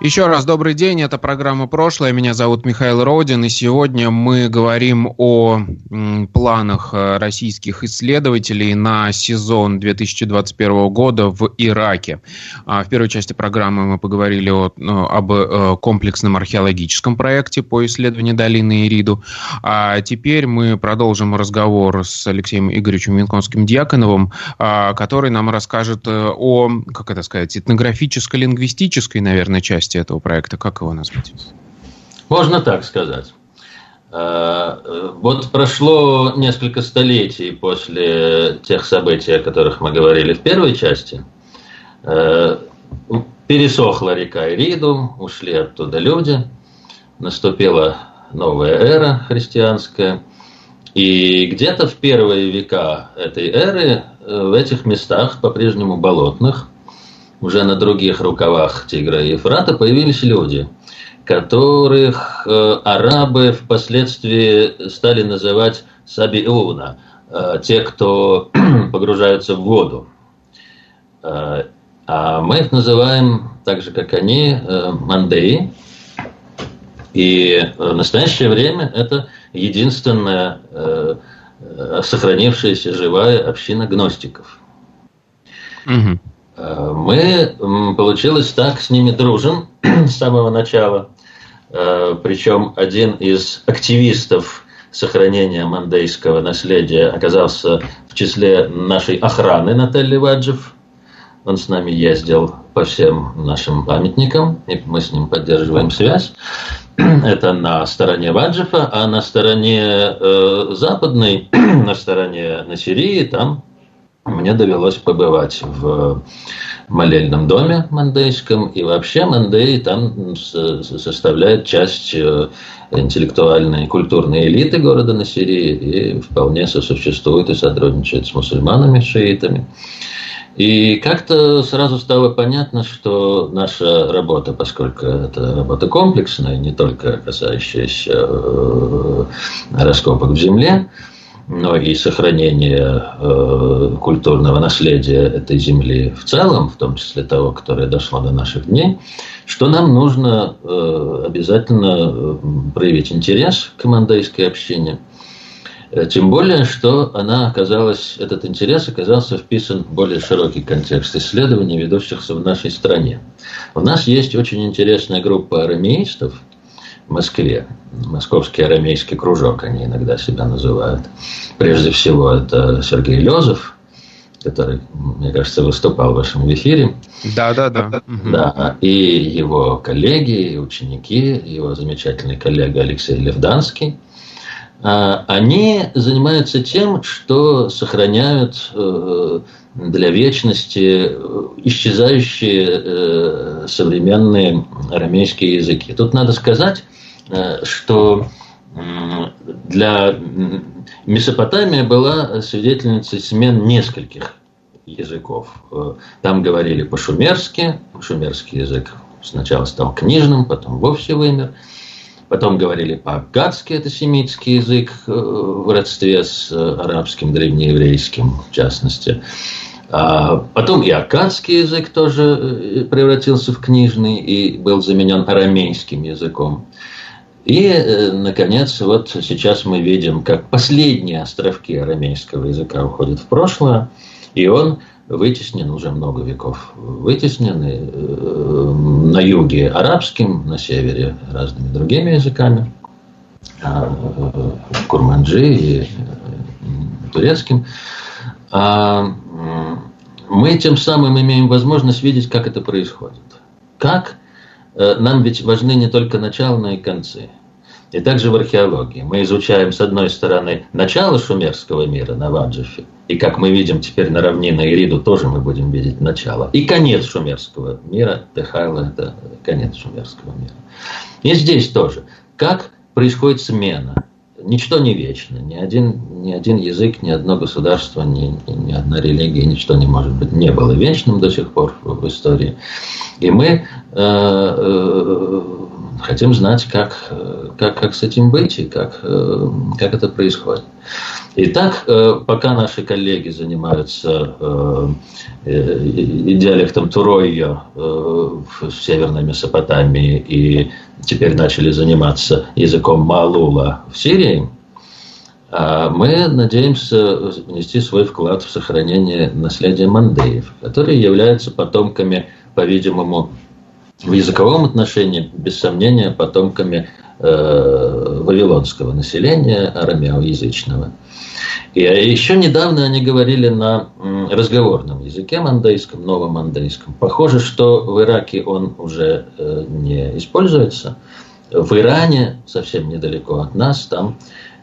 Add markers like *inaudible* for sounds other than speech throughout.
еще раз добрый день, это программа «Прошлое», меня зовут Михаил Родин, и сегодня мы говорим о планах э, российских исследователей на сезон 2021 года в Ираке. А, в первой части программы мы поговорили о, ну, об э, комплексном археологическом проекте по исследованию долины Ириду, а теперь мы продолжим разговор с Алексеем Игоревичем Минконским-Дьяконовым, а, который нам расскажет э, о, как это сказать, этнографическо-лингвистической, наверное, части части этого проекта? Как его назвать? Можно так сказать. Э, вот прошло несколько столетий после тех событий, о которых мы говорили в первой части. Э, пересохла река Ириду, ушли оттуда люди, наступила новая эра христианская. И где-то в первые века этой эры э, в этих местах, по-прежнему болотных, уже на других рукавах Тигра и Ефрата появились люди, которых э, арабы впоследствии стали называть сабиуна, э, те, кто *clears throat* погружаются в воду. Э, а мы их называем, так же как они, мандеи. И в настоящее время это единственная сохранившаяся живая община гностиков. Угу. Мы, получилось так, с ними дружим *clears throat* с самого начала. Э, Причем один из активистов сохранения мандейского наследия оказался в числе нашей охраны Натальи Ваджев. Он с нами ездил по всем нашим памятникам, и мы с ним поддерживаем связь. *clears throat* Это на стороне Ваджифа, а на стороне э, западной, *clears throat* на стороне Насирии, там мне довелось побывать в молельном доме мандейском, и вообще Мандей там составляет часть э, интеллектуальной и культурной элиты города Насирии и вполне сосуществует и сотрудничает с мусульманами, шиитами. И как-то сразу стало понятно, что наша работа, поскольку это работа комплексная, не только касающаяся э, раскопок в земле, но и сохранение э, культурного наследия этой земли в целом, в том числе того, которое дошло до наших дней, что нам нужно э, обязательно э, проявить интерес к мандейской общине. Э, тем более, что она оказалась, этот интерес оказался вписан в более широкий контекст исследований, ведущихся в нашей стране. У нас есть очень интересная группа арамеистов – Москве. Московский арамейский кружок они иногда себя называют. Прежде всего, это Сергей Лезов, который, мне кажется, выступал в вашем эфире. Да, да, да. Да, и его коллеги, и ученики, его замечательный коллега Алексей Левданский. А, они занимаются тем, что сохраняют э, для вечности исчезающие э, современные арамейские языки. Тут надо сказать, Э, что для Месопотамия была свидетельницей смен нескольких языков. Э, там говорили по-шумерски, шумерский язык сначала стал книжным, потом вовсе вымер. Потом говорили по-аккадски, это семитский язык э, в родстве с арабским, древнееврейским в частности. А потом и аккадский язык тоже превратился в книжный и был заменен арамейским языком. И, э, наконец, вот сейчас мы видим, как последние островки арамейского языка уходят в прошлое, и он вытеснен уже много веков. Вытеснен э, на юге арабским, на севере разными другими языками, а, э, курманджи и турецким. А, мы тем самым имеем возможность видеть, как это происходит. Как нам ведь важны не только начало, но и концы. И также в археологии. Мы изучаем, с одной стороны, начало шумерского мира на Ваджифе, и, как мы видим теперь на равнине Ириду, тоже мы будем видеть начало. И конец шумерского мира. Техайла – это конец шумерского мира. И здесь тоже. Как происходит смена ничто не вечно. Ни один, ни один язык, ни одно государство, ни, ни одна религия, ничто не может быть, не было вечным до сих пор в, истории. И мы э, э, хотим знать, как, как, как с этим быть и как, э, как это происходит. Итак, э, пока наши коллеги занимаются э, диалектом Туройо в Северной Месопотамии и теперь начали заниматься языком Малула в Сирии, а мы надеемся внести свой вклад в сохранение наследия мандеев, которые являются потомками, по-видимому, в языковом отношении, без сомнения, потомками э, вавилонского населения, арамеоязычного. И еще недавно они говорили на разговорном языке мандейском, новом мандейском. Похоже, что в Ираке он уже э, не используется. В Иране, совсем недалеко от нас, там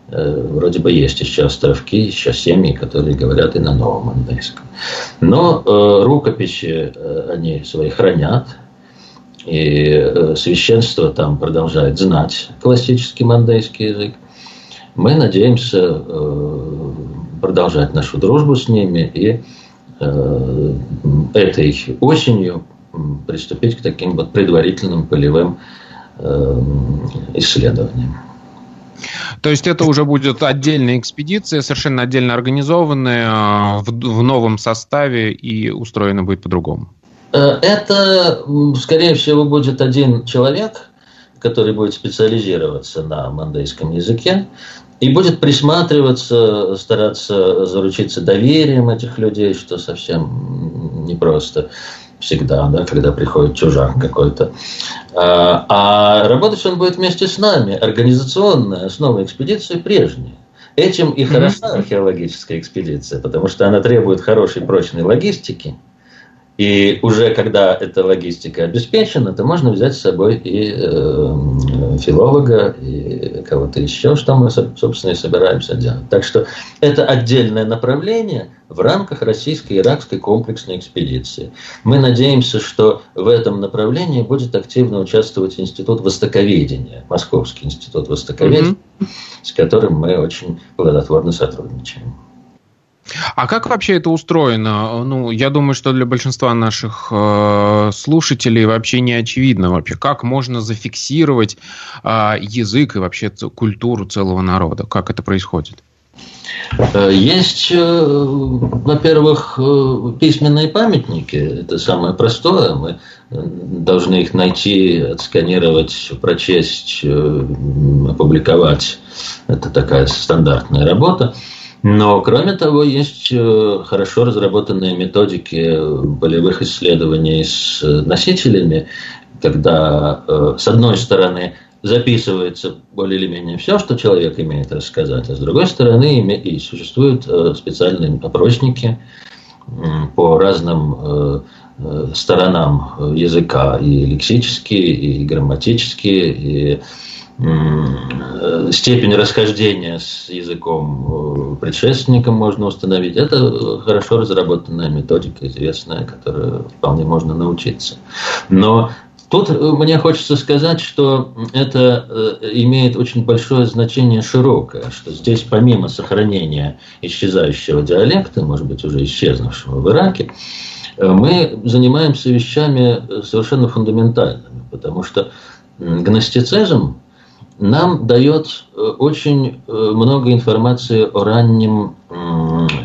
э, вроде бы есть еще островки, еще семьи, которые говорят и на новом мандейском. Но э, рукописи они свои хранят, и священство там продолжает знать классический мандейский язык. Мы надеемся продолжать нашу дружбу с ними и э, этой осенью приступить к таким вот предварительным полевым э, исследованиям. То есть это уже будет отдельная экспедиция, совершенно отдельно организованная, в, в новом составе и устроена будет по-другому? Э, это, скорее всего, будет один человек, который будет специализироваться на мандейском языке и будет присматриваться, стараться заручиться доверием этих людей, что совсем непросто всегда, да, когда приходит чужак какой-то. А, а работать он будет вместе с нами. Организационная основа экспедиции прежняя. Этим и хороша археологическая экспедиция, потому что она требует хорошей прочной логистики – и уже когда эта логистика обеспечена, то можно взять с собой и э, филолога, и кого-то еще, что мы, собственно, и собираемся делать. Так что это отдельное направление в рамках российско-иракской комплексной экспедиции. Мы надеемся, что в этом направлении будет активно участвовать Институт Востоковедения, Московский институт Востоковедения, mm-hmm. с которым мы очень плодотворно сотрудничаем. А как вообще это устроено? Ну, я думаю, что для большинства наших э, слушателей вообще не очевидно вообще, как можно зафиксировать э, язык и вообще культуру целого народа. Как это происходит? Э, есть, э, во-первых, э, письменные памятники. Это самое простое. Мы должны их найти, отсканировать, прочесть, опубликовать. Это такая стандартная работа. Но, кроме того, есть э, хорошо разработанные методики полевых исследований с носителями, когда, э, с одной стороны, записывается более или менее все, что человек имеет рассказать, а с другой стороны, и существуют э, специальные опросники по разным сторонам языка, и лексические, и грамматические, и Э, степень расхождения с языком э, предшественником можно установить. Это хорошо разработанная методика, известная, которую вполне можно научиться. Но Тут э, мне хочется сказать, что это имеет очень большое значение широкое, что здесь помимо сохранения исчезающего диалекта, может быть, уже исчезнувшего в Ираке, мы занимаемся вещами совершенно фундаментальными, потому что гностицизм нам дает э, очень э, много информации о раннем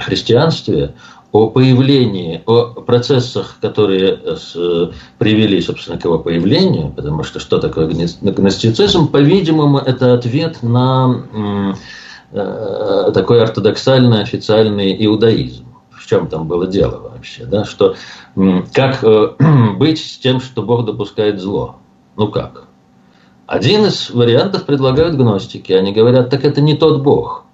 христианстве, о появлении, о процессах, которые э, привели, собственно, к его появлению, потому что что такое гностицизм, по-видимому, это ответ на такой ортодоксальный официальный иудаизм. В чем там было дело вообще, да? Что как *clears throat* быть с тем, что Бог допускает зло? Ну как? Один из вариантов предлагают гностики. Они говорят, так это не тот Бог.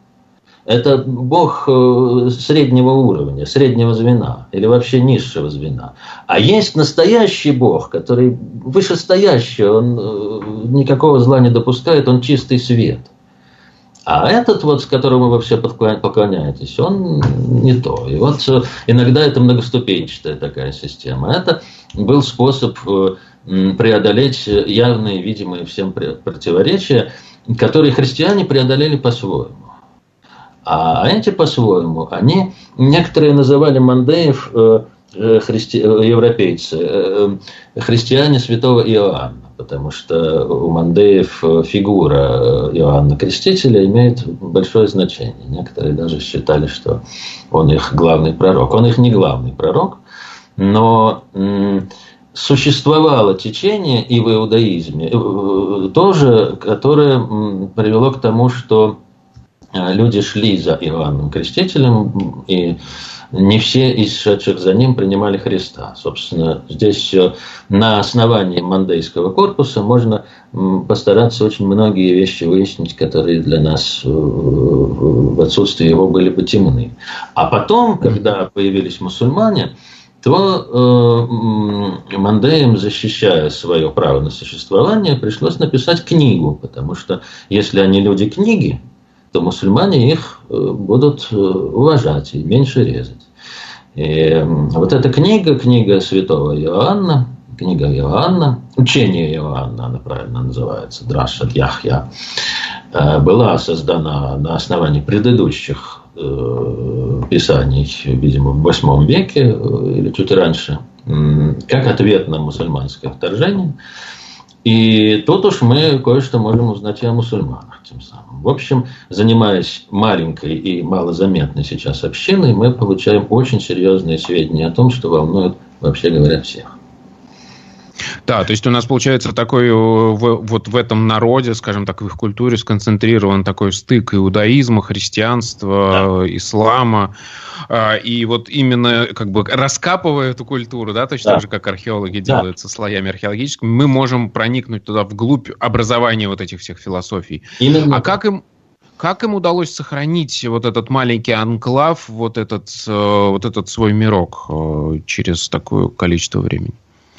Это Бог э, среднего уровня, среднего звена или вообще низшего звена. А есть настоящий Бог, который вышестоящий, он э, никакого зла не допускает, он чистый свет. А этот вот, с которым вы все поклоняетесь, он не то. И вот э, иногда это многоступенчатая такая система. Это был способ преодолеть явные, видимые всем противоречия которые христиане преодолели по-своему. А эти по-своему, они, некоторые называли мандеев э, э христи, э, европейцы, христиане святого Иоанна, потому что у мандеев фигура Иоанна Крестителя имеет большое значение. Некоторые даже считали, что он их главный пророк. Он их не главный пророк, но существовало течение и в иудаизме тоже, которое привело к тому, что Э, люди шли за Иоанном Крестителем, и не все из шедших за ним принимали Христа. Собственно, здесь на основании Мандейского корпуса можно постараться очень многие вещи выяснить, которые для нас э, в отсутствии его были бы темны. А потом, когда появились мусульмане, то э, Мандеям, защищая свое право на существование, пришлось написать книгу, потому что если они люди книги, то мусульмане их э, будут э, уважать и меньше резать. И вот эта книга, книга святого Иоанна, книга Иоанна, учение Иоанна, она правильно называется, Драшат Яхья, э, была создана на основании предыдущих писаний, видимо, в восьмом веке или чуть раньше, как ответ на мусульманское вторжение. И тут уж мы кое-что можем узнать и о мусульманах тем самым. В общем, занимаясь маленькой и малозаметной сейчас общиной, мы получаем очень серьезные сведения о том, что волнует, вообще говоря, всех. Да, то есть у нас получается такой вот в этом народе, скажем так, в их культуре сконцентрирован такой стык иудаизма, христианства, да. ислама. А, и вот именно как бы раскапывая эту культуру, да, точно да. так же, как археологи да. делают со слоями археологическими, мы можем проникнуть туда вглубь образования вот этих всех философий. Именно. А как им, как им удалось сохранить вот этот маленький анклав, вот этот, э, вот этот свой мирок э, через такое количество времени?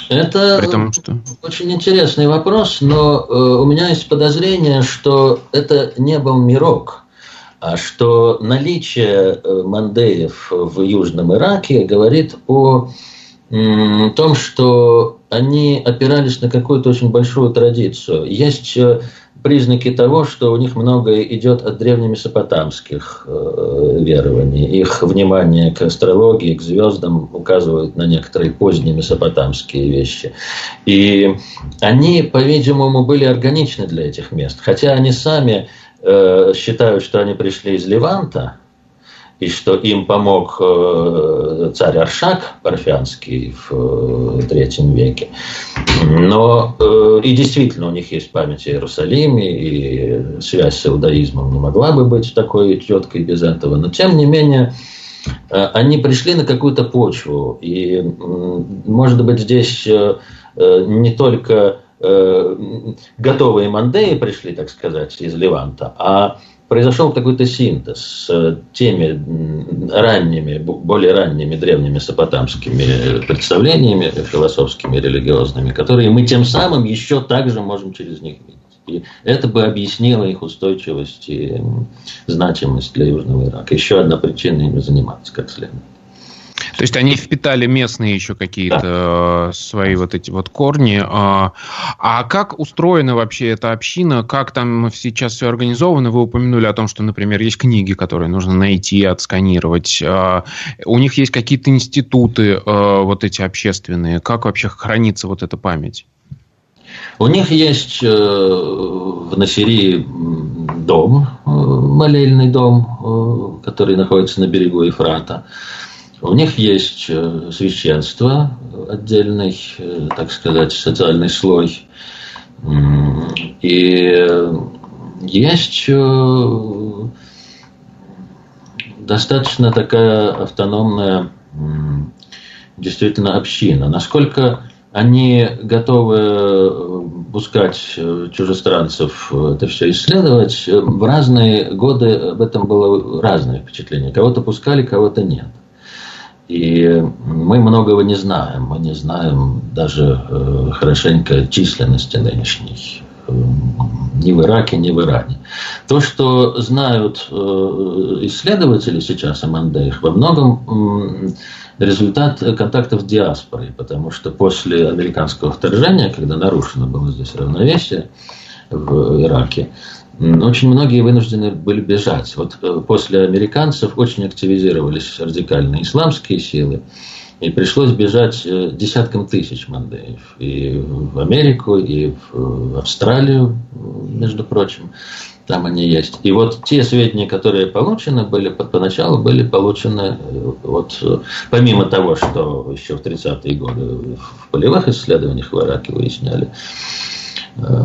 Это том, что... очень интересный вопрос, но э, у меня есть подозрение, что это не был мирок, а что наличие э, мандеев в Южном Ираке говорит о э, том, что они опирались на какую-то очень большую традицию. Есть э, признаки того, что у них многое идет от древнемесопотамских э, верований. Их внимание к астрологии, к звездам указывает на некоторые поздние месопотамские вещи. И они, по-видимому, были органичны для этих мест. Хотя они сами э, считают, что они пришли из Леванта, и что им помог э, царь Аршак Парфянский в третьем веке. Но э, и действительно у них есть память о Иерусалиме, и связь с иудаизмом не могла бы быть такой четкой без этого. Но тем не менее, э, они пришли на какую-то почву. И, может быть, здесь не только готовые мандеи пришли, так сказать, из Леванта, а произошел какой-то синтез с теми ранними, более ранними древними сапотамскими представлениями философскими, религиозными, которые мы тем самым еще также можем через них видеть. И это бы объяснило их устойчивость и значимость для Южного Ирака. Еще одна причина ими заниматься как следует. То есть они впитали местные еще какие-то да. Э, свои вот эти вот корни. А, а как устроена вообще эта община? Как там сейчас все организовано? Вы упомянули о том, что, например, есть книги, которые нужно найти, отсканировать. А, у них есть какие-то институты э, вот эти общественные. Как вообще хранится вот эта память? У них есть э, в Насирии дом, молельный дом, который находится на берегу Ефрата. У них есть э, священство, отдельный, э, так сказать, социальный слой. И есть э, достаточно такая автономная действительно община. Насколько они готовы пускать чужестранцев это все исследовать, в разные годы об этом было разное впечатление. Кого-то пускали, кого-то нет. И мы многого не знаем. Мы не знаем даже э, хорошенько численности нынешней э, ни в Ираке, ни в Иране. То, что знают э, исследователи сейчас о Мандеях, во многом результат контактов с диаспорой, потому что после американского вторжения, когда нарушено было здесь равновесие в Ираке, очень многие вынуждены были бежать. Вот э, после американцев очень активизировались радикальные исламские силы. И пришлось бежать э, десяткам тысяч мандеев. И в Америку, и в Австралию, между прочим. Там они есть. И вот те сведения, которые получены были, поначалу были получены, э, вот, помимо того, что еще в 30-е годы в полевых исследованиях в Ираке выясняли, Э,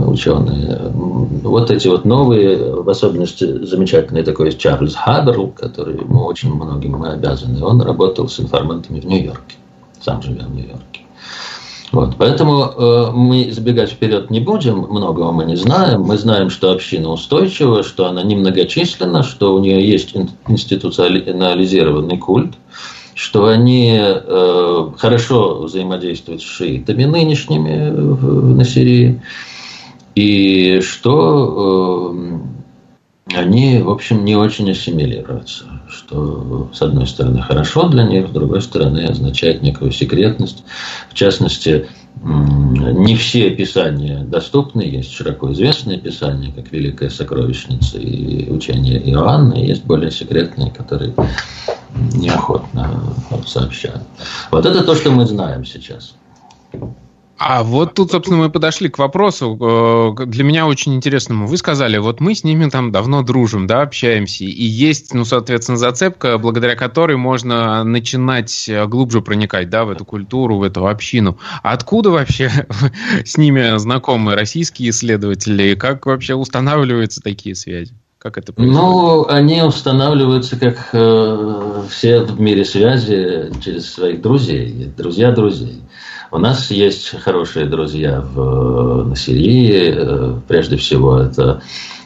ученые. Вот эти вот новые, в особенности замечательный такой Чарльз Хаберл, который ему очень многим мы обязаны, он работал с информантами в Нью-Йорке, сам живя в Нью-Йорке. Вот, поэтому э, мы забегать вперед не будем, многого мы не знаем. Мы знаем, что община устойчива, что она немногочисленна, что у нее есть институционализированный культ, что они э, хорошо взаимодействуют с шиитами нынешними в, на Сирии и что э, они, в общем, не очень ассимилируются, что, с одной стороны, хорошо для них, с другой стороны, означает некую секретность. В частности, не все писания доступны, есть широко известные писания, как «Великая сокровищница» и «Учение Иоанна», и есть более секретные, которые неохотно сообщают. Вот это то, что мы знаем сейчас. А вот тут, собственно, мы подошли к вопросу, э, для меня очень интересному. Вы сказали, вот мы с ними там давно дружим, да, общаемся, и есть, ну, соответственно, зацепка, благодаря которой можно начинать э, глубже проникать, да, в эту культуру, в эту общину. Откуда вообще *laughs* с ними знакомы российские исследователи, как вообще устанавливаются такие связи? Как это происходит? Ну, они устанавливаются, как э, все в мире связи, через своих друзей, друзья друзей. У нас есть хорошие друзья в, на Сирии. Э, прежде всего, это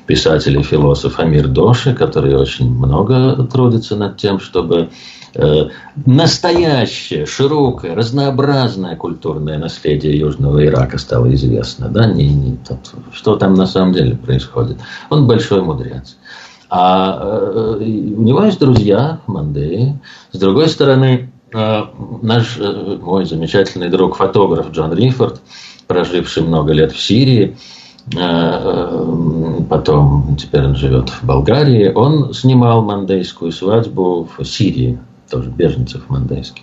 писатель и философ Амир Доши, который очень много трудится над тем, чтобы э, настоящее, широкое, разнообразное культурное наследие Южного Ирака стало известно. Да? Не, не, что там на самом деле происходит. Он большой мудрец. А э, у него есть друзья, Мандеи. С другой стороны, наш э, мой замечательный друг, фотограф Джон Рифорд, проживший много лет в Сирии, э, э, потом теперь он живет в Болгарии, он снимал мандейскую свадьбу в Сирии, тоже беженцев мандейских.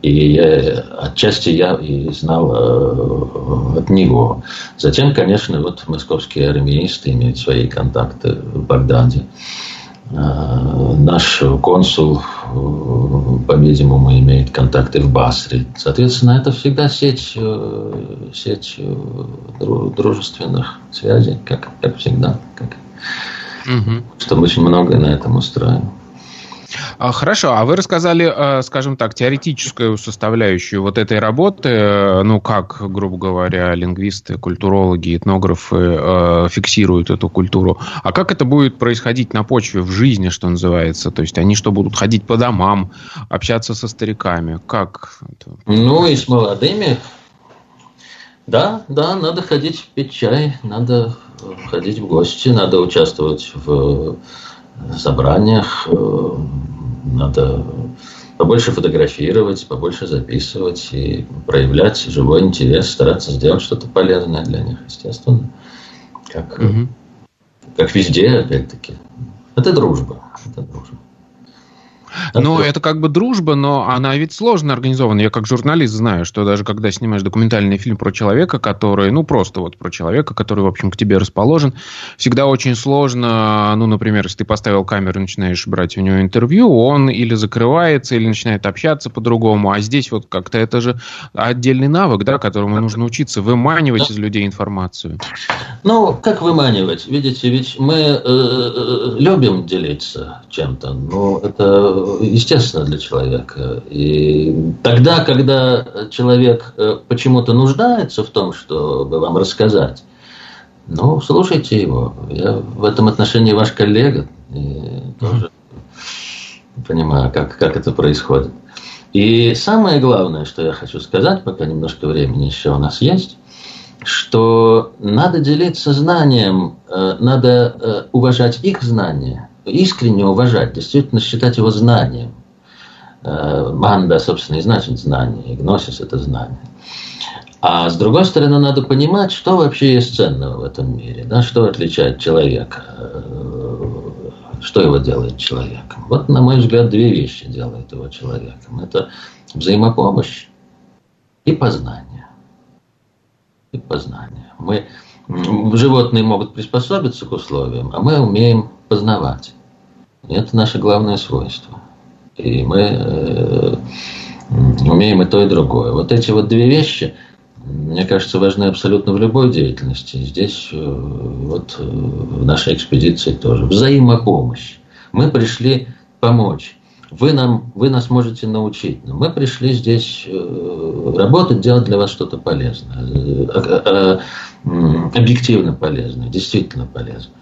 И я, отчасти я и знал э, от него. Затем, конечно, вот московские армеисты имеют свои контакты в Багдаде. Э, наш консул, по-видимому, имеет контакты в Басре. Соответственно, это всегда сеть, э, сеть дружественных связей, как, как всегда. Как, угу. Что очень многое на этом устраиваем. А, хорошо, а вы рассказали, э, скажем так, теоретическую составляющую вот этой работы, э, ну, как, грубо говоря, лингвисты, культурологи, этнографы э, фиксируют эту культуру. А как это будет происходить на почве, в жизни, что называется? То есть они что, будут ходить по домам, общаться со стариками? Как? Ну, и с молодыми. Да, да, надо ходить пить чай, надо ходить в гости, надо участвовать в собраниях, надо побольше фотографировать, побольше записывать и проявлять живой интерес, стараться сделать что-то полезное для них, естественно. Как, угу. как везде, опять-таки. Это дружба. Это дружба. Ну, это как бы дружба, но она ведь сложно организована. Я как журналист знаю, что даже когда снимаешь документальный фильм про человека, который, ну, просто вот про человека, который, в общем, к тебе расположен, всегда очень сложно, ну, например, если ты поставил камеру и начинаешь брать у него интервью, он или закрывается, или начинает общаться по-другому, а здесь вот как-то это же отдельный навык, да, которому нужно учиться выманивать из людей информацию. Ну, как выманивать? Видите, ведь мы э, э, любим делиться чем-то, но это естественно для человека. И тогда, когда человек э, почему-то нуждается в том, чтобы вам рассказать, ну, слушайте его. Я в этом отношении ваш коллега. И тоже понимаю, как, как это происходит. И самое главное, что я хочу сказать, пока немножко времени еще у нас есть, что надо делиться знанием, э, надо э, уважать их знания, искренне уважать, действительно считать его знанием. Э, манда, собственно, и значит знание, и гносис – это знание. А с другой стороны, надо понимать, что вообще есть ценного в этом мире, да, что отличает человека, э, что его делает человеком. Вот, на мой взгляд, две вещи делают его человеком. Это взаимопомощь и познание. И познание. Мы, животные могут приспособиться к условиям, а мы умеем познавать. Это наше главное свойство. И мы э, умеем и то, и другое. Вот эти вот две вещи, мне кажется, важны абсолютно в любой деятельности. Здесь, э, вот э, в нашей экспедиции тоже. Взаимопомощь. Мы пришли помочь. Вы, нам, вы нас можете научить. Но мы пришли здесь работать, делать для вас что-то полезное. Объективно полезное, действительно полезное.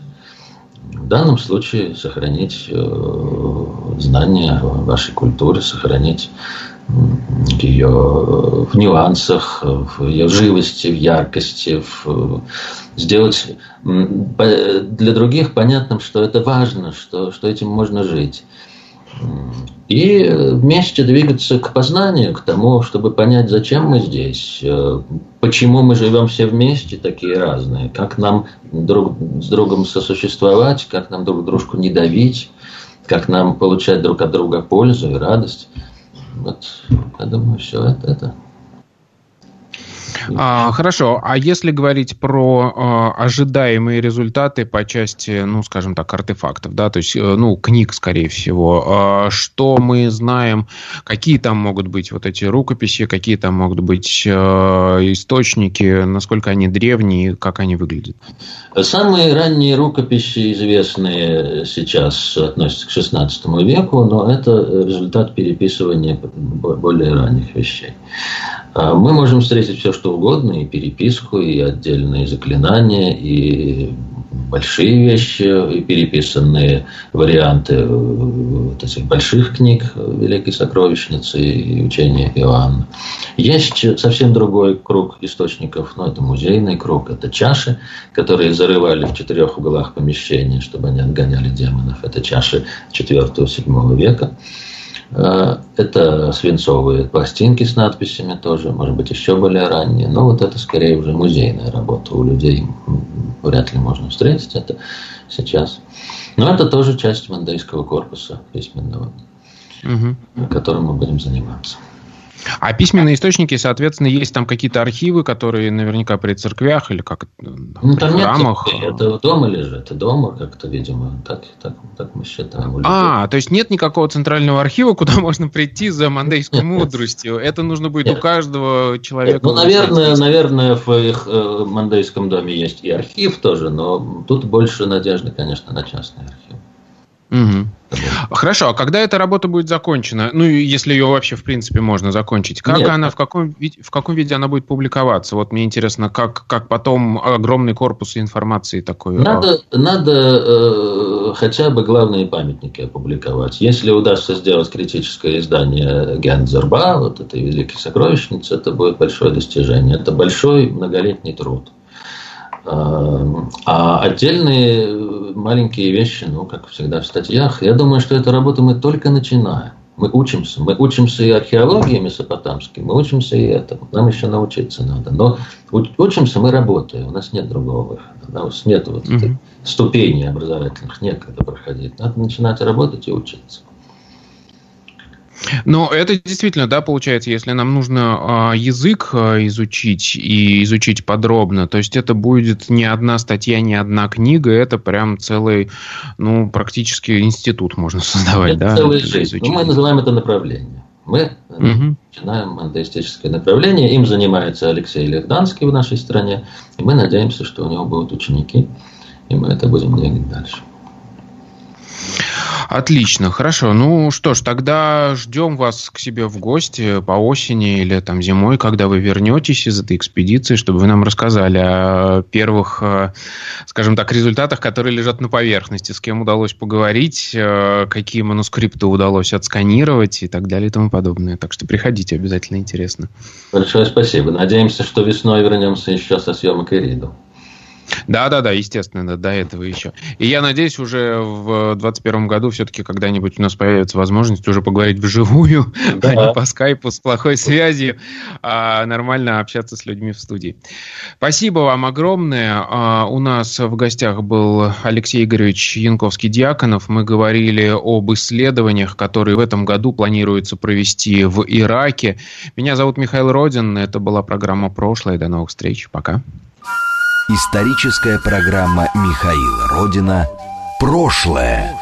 В данном случае сохранить знания о вашей культуре, сохранить ее в нюансах, в ее живости, в яркости, в, сделать для других понятным, что это важно, что, что этим можно жить. И вместе двигаться к познанию, к тому, чтобы понять, зачем мы здесь, э, почему мы живем все вместе, такие разные, как нам друг с другом сосуществовать, как нам друг дружку не давить, как нам получать друг от друга пользу и радость. Вот, я думаю, все это, это а, хорошо. А если говорить про а, ожидаемые результаты по части, ну, скажем так, артефактов, да, то есть, э, ну, книг, скорее всего, а, что мы знаем, какие там могут быть вот эти рукописи, какие там могут быть а, источники, насколько они древние, как они выглядят? Самые ранние рукописи, известные сейчас, относятся к XVI веку, но это результат переписывания более ранних вещей. А мы можем встретить все, что угодно, и переписку, и отдельные заклинания, и большие вещи, и переписанные варианты вот этих больших книг Великой Сокровищницы и учения Иоанна. Есть совсем другой круг источников, но это музейный круг, это чаши, которые зарывали в четырех углах помещения, чтобы они отгоняли демонов. Это чаши 4-7 века. Э, это свинцовые пластинки с надписями тоже, может быть, еще более ранние. Но вот это скорее уже музейная работа. У людей вряд ли можно встретить это сейчас. Но это тоже часть мандейского корпуса письменного, угу. которым мы будем заниматься. А письменные источники, соответственно, есть там какие-то архивы, которые наверняка при церквях или как ну, там храмах. Нет, это дома лежит, дома как-то, видимо, так, так, так мы считаем. А, то есть нет никакого центрального архива, куда *laughs* можно прийти за мандейской мудростью. Это нужно будет у каждого человека. Ну, наверное, наверное, в их э, мандейском доме есть и архив тоже, но тут больше надежды, конечно, на частный архив. Угу. Хорошо, а когда эта работа будет закончена? Ну, если ее вообще, в принципе, можно закончить. Как Нет. она, в каком, в каком виде она будет публиковаться? Вот мне интересно, как, как потом огромный корпус информации такой? Надо, надо э, хотя бы главные памятники опубликовать. Если удастся сделать критическое издание Гензерба, вот этой великой сокровищницы, это будет большое достижение. Это большой многолетний труд. А отдельные маленькие вещи, ну, как всегда в статьях, я думаю, что эту работу мы только начинаем. Мы учимся. Мы учимся и археологии месопотамской, мы учимся и этому. Нам еще научиться надо. Но учимся мы работаем. У нас нет другого выхода. У нас нет вот угу. ступеней образовательных, некогда проходить. Надо начинать работать и учиться. Но это действительно, да, получается, если нам нужно э, язык э, изучить и изучить подробно, то есть это будет не одна статья, не одна книга, это прям целый, ну, практически институт можно *laughs* создавать, это да? Целая жизнь. Ну, мы называем это направление. Мы угу. начинаем монотеистическое направление. Им занимается Алексей Легданский в нашей стране. И мы надеемся, что у него будут ученики. И мы это будем двигать дальше. Отлично, хорошо. Ну что ж, тогда ждем вас к себе в гости по осени или там зимой, когда вы вернетесь из этой экспедиции, чтобы вы нам рассказали о первых, э, скажем так, результатах, которые лежат на поверхности, с кем удалось поговорить, э, какие манускрипты удалось отсканировать и так далее и тому подобное. Так что приходите, обязательно интересно. Большое спасибо. Надеемся, что весной вернемся еще со съемок Ириду. Да, да, да, естественно, до этого еще. И я надеюсь, уже в 2021 году все-таки когда-нибудь у нас появится возможность уже поговорить вживую, да. *laughs* а не по скайпу с плохой связью, а нормально общаться с людьми в студии. Спасибо вам огромное. А, у нас в гостях был Алексей Игоревич Янковский-Дьяконов. Мы говорили об исследованиях, которые в этом году планируется провести в Ираке. Меня зовут Михаил Родин. Это была программа «Прошлое». До новых встреч. Пока. Историческая программа Михаила Родина «Прошлое».